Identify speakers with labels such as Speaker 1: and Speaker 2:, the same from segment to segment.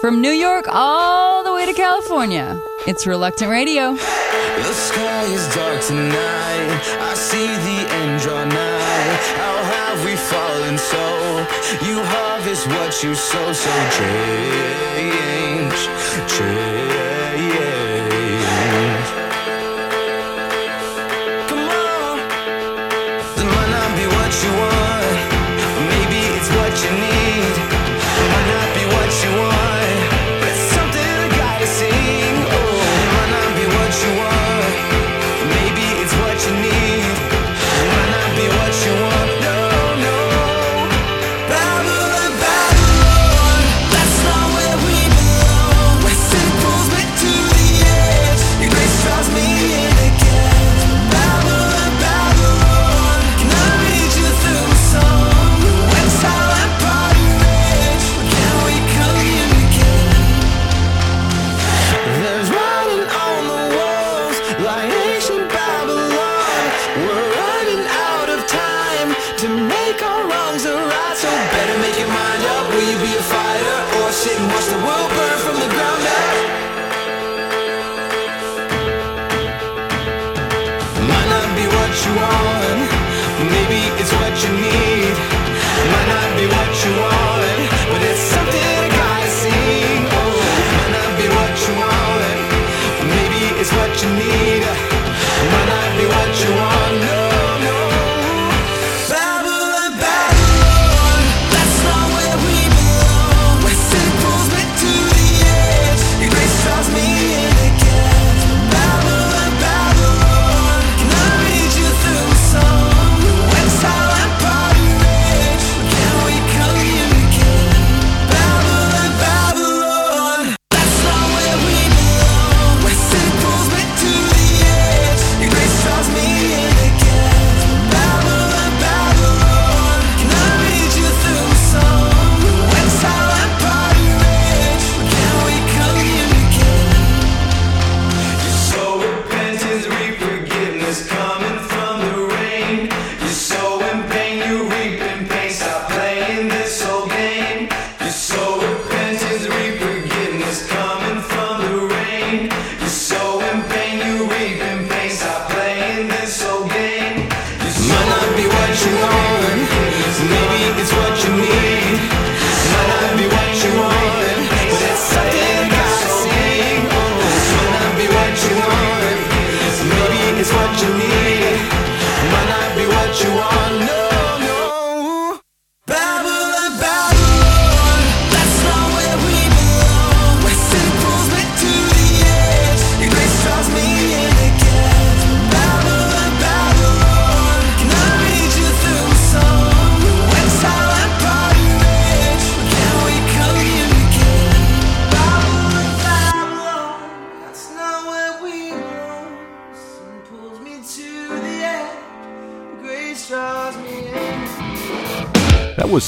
Speaker 1: From New York all the way to California, it's Reluctant Radio.
Speaker 2: The sky is dark tonight. I see the end draw nigh. How have we fallen so? You harvest what you sow, so change, change. you want. Maybe it's what you need. It might not be what you want.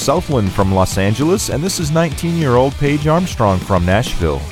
Speaker 3: Southland from Los Angeles, and this is 19 year old Paige Armstrong from Nashville.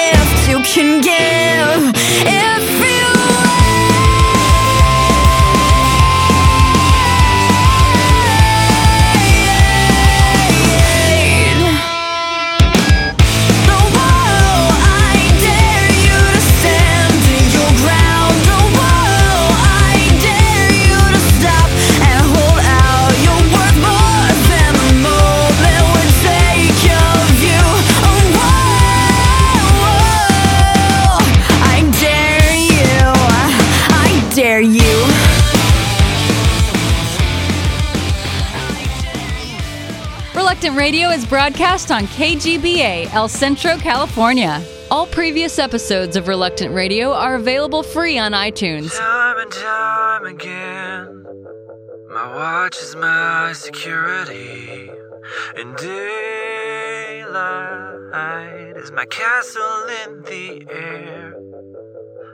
Speaker 4: gift you can give.
Speaker 1: Every Radio is broadcast on KGBA, El Centro, California. All previous episodes of Reluctant Radio are available free on iTunes.
Speaker 5: Time and time again, my watch is my security, and daylight is my castle in the air.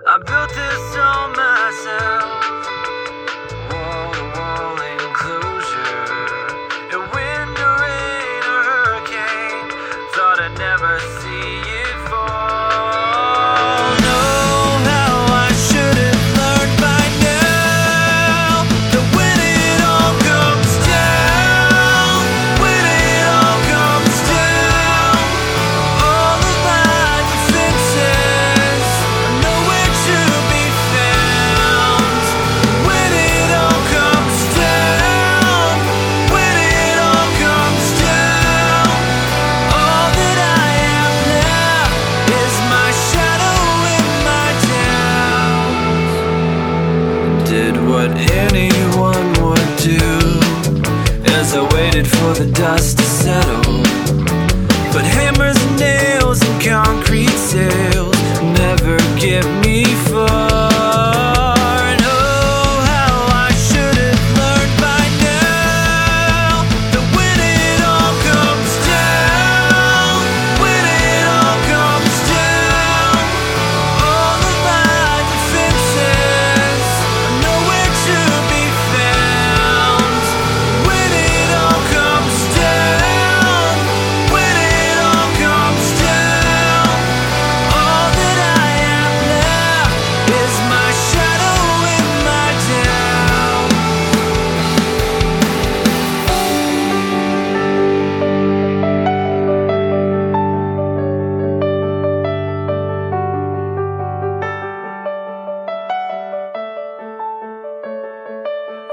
Speaker 5: I built this myself. the dust.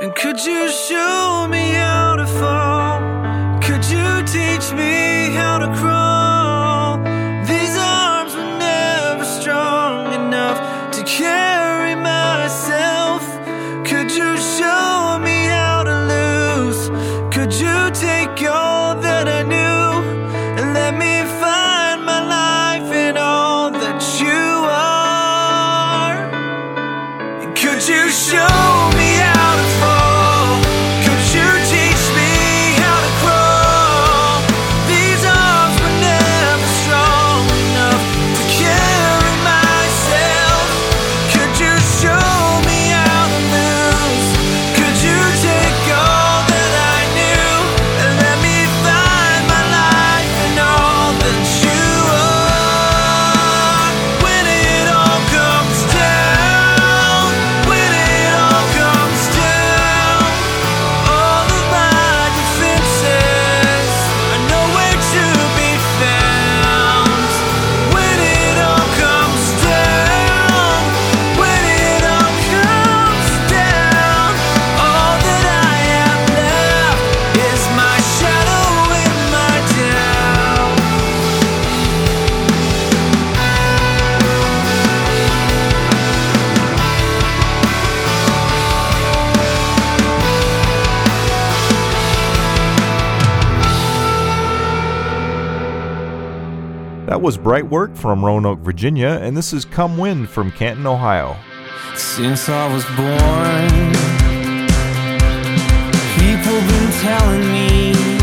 Speaker 5: And could you show me how to fall? Could you teach me how to crawl?
Speaker 3: was Bright Work from Roanoke, Virginia, and this is Come Wind from Canton, Ohio.
Speaker 5: Since I was born, people been telling me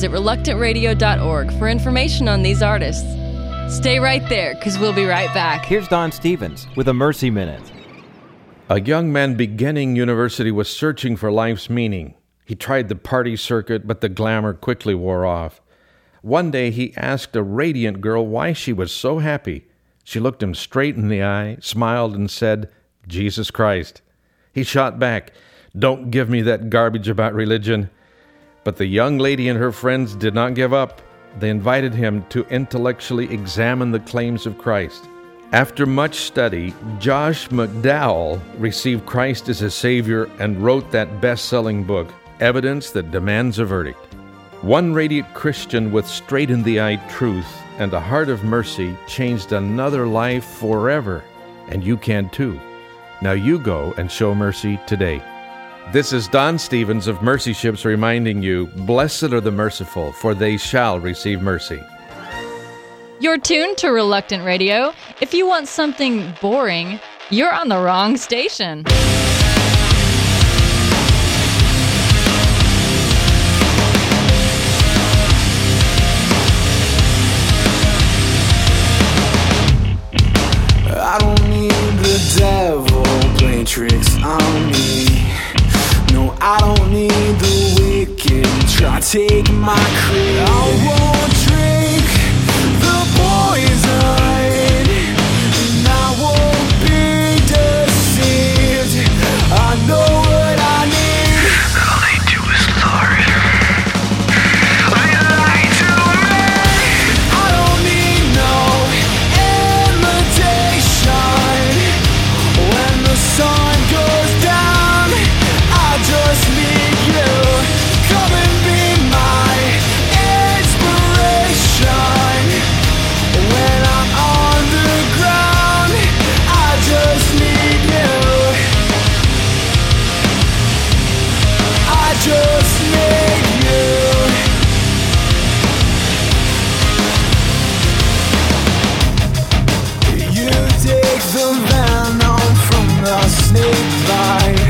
Speaker 1: visit reluctantradio.org for information on these artists. Stay right there, because we'll be right back.
Speaker 6: Here's Don Stephens with a Mercy Minute.
Speaker 7: A young man beginning university was searching for life's meaning. He tried the party circuit, but the glamour quickly wore off. One day he asked a radiant girl why she was so happy. She looked him straight in the eye, smiled, and said, Jesus Christ. He shot back, Don't give me that garbage about religion. But the young lady and her friends did not give up. They invited him to intellectually examine the claims of Christ. After much study, Josh McDowell received Christ as his Savior and wrote that best selling book, Evidence That Demands a Verdict. One radiant Christian with straight in the eye truth and a heart of mercy changed another life forever, and you can too. Now you go and show mercy today. This is Don Stephens of Mercy Ships reminding you Blessed are the merciful, for they shall receive mercy.
Speaker 1: You're tuned to Reluctant Radio. If you want something boring, you're on the wrong station.
Speaker 2: I don't need the devil playing tricks on me. No, I don't need the wicked try to take my credit. I won't the venom from the snake
Speaker 3: bite.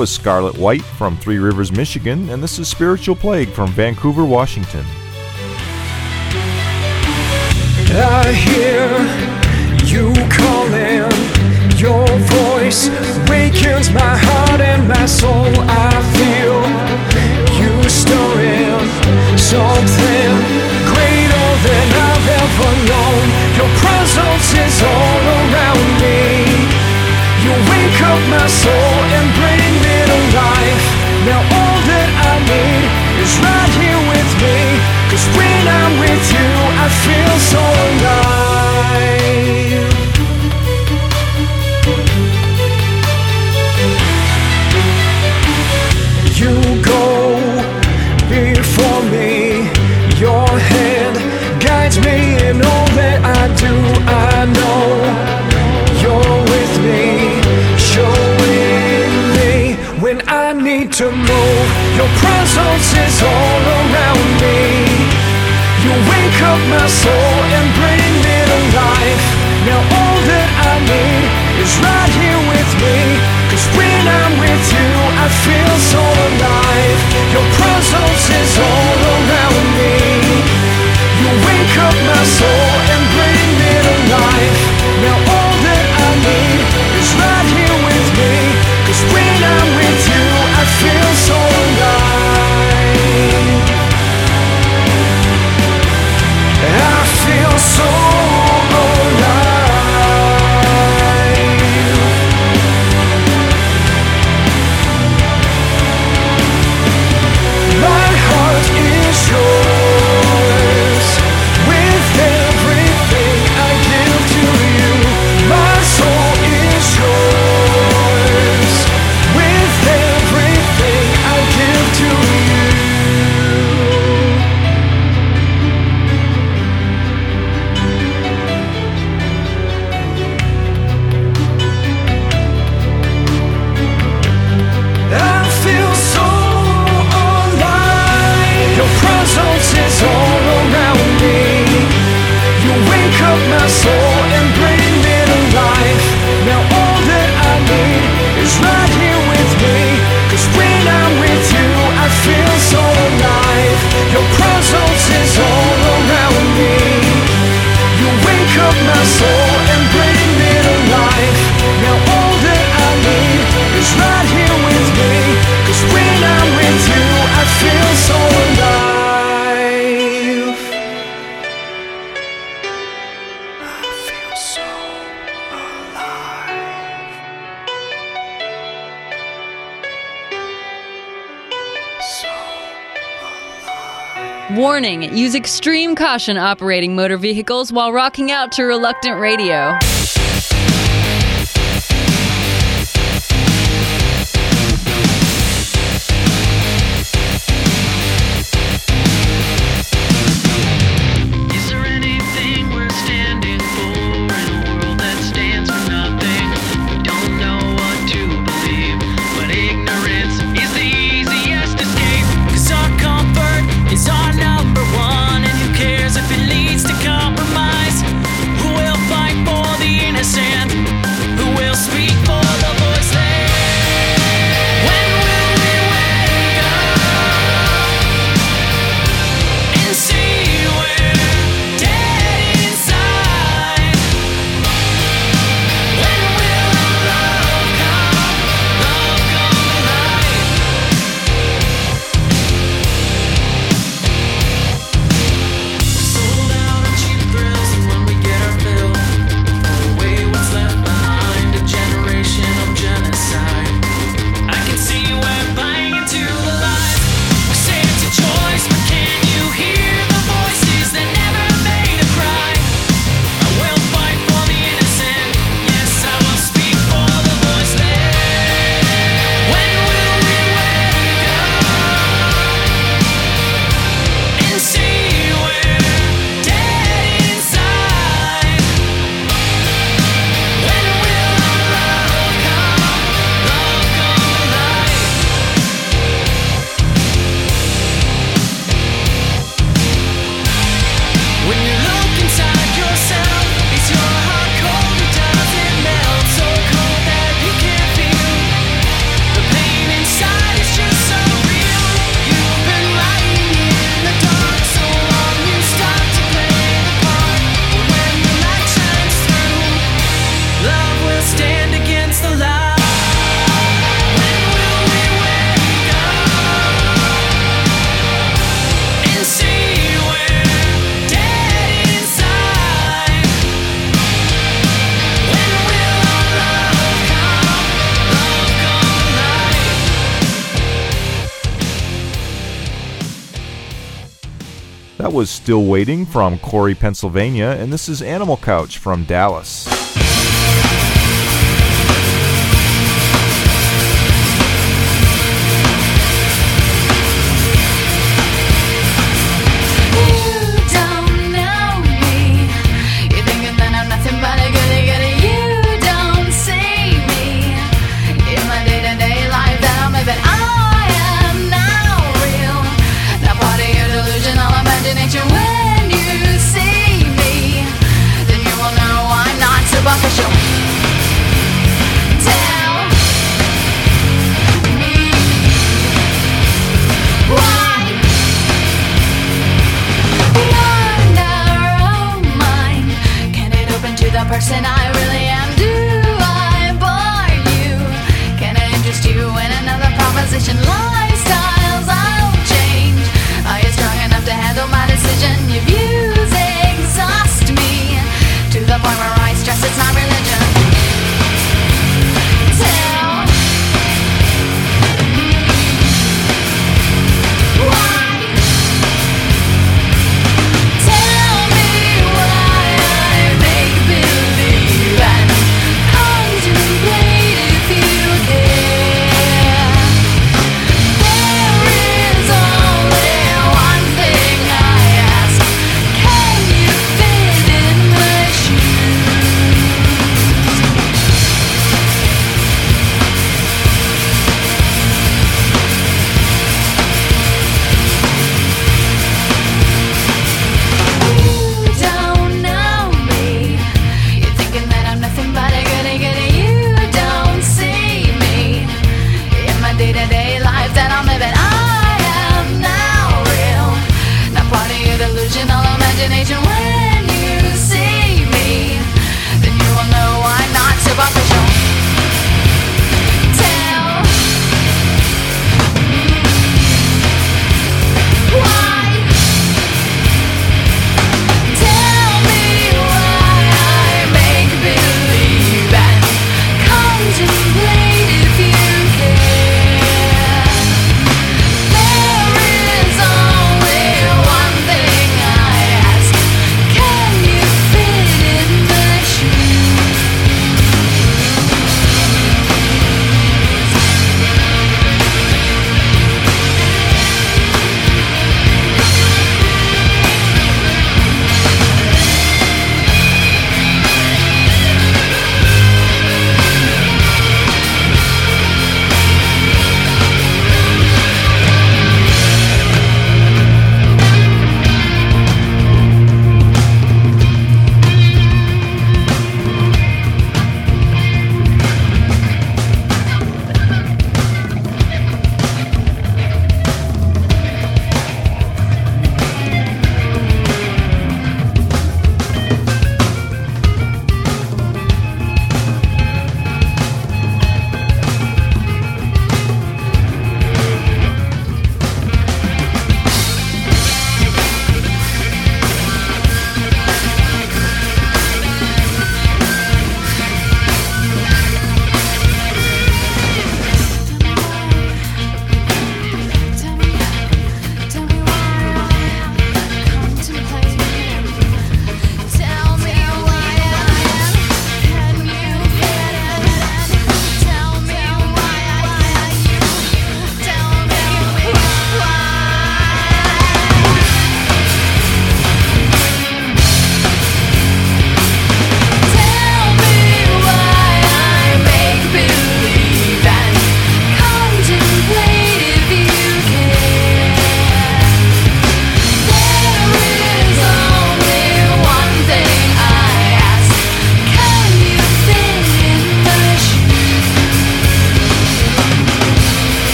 Speaker 3: was Scarlet White from Three Rivers, Michigan, and this is Spiritual Plague from Vancouver, Washington.
Speaker 8: I hear you calling, your voice wakens my heart and my soul. I feel you stirring something greater than I've ever known. Your presence is all around me. You wake up my soul and bring me to life. Now all that I need is right here with me. Cause when I'm with you, I feel so alive.
Speaker 1: Warning use extreme caution operating motor vehicles while rocking out to reluctant radio.
Speaker 9: That
Speaker 10: was Still Waiting from Corry, Pennsylvania, and this is Animal Couch from Dallas.
Speaker 3: position live.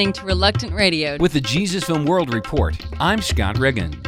Speaker 3: listening to Reluctant Radio.
Speaker 11: With the Jesus Film World Report, I'm Scott Regan.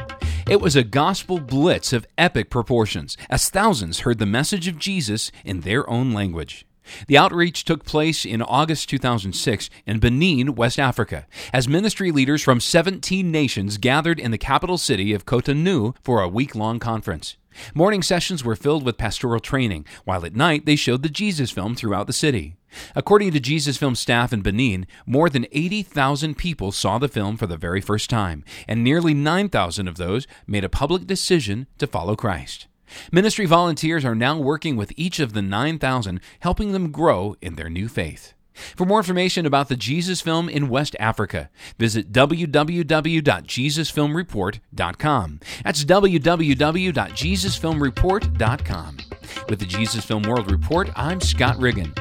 Speaker 11: It was a gospel blitz of epic proportions as thousands heard the message of Jesus in their own language. The outreach took place in August 2006 in Benin, West Africa, as ministry leaders from 17 nations gathered in the capital city of Cotonou for a week long conference. Morning sessions were filled with pastoral training, while at night they showed the Jesus film throughout the city. According to Jesus Film staff in Benin, more than 80,000 people saw the film for the very first time, and nearly 9,000 of those made a public decision to follow Christ. Ministry volunteers are now working with each of the 9,000, helping them grow in their new faith. For more information about the Jesus Film in West Africa, visit www.jesusfilmreport.com. That's www.jesusfilmreport.com. With the Jesus Film World Report, I'm Scott Riggin.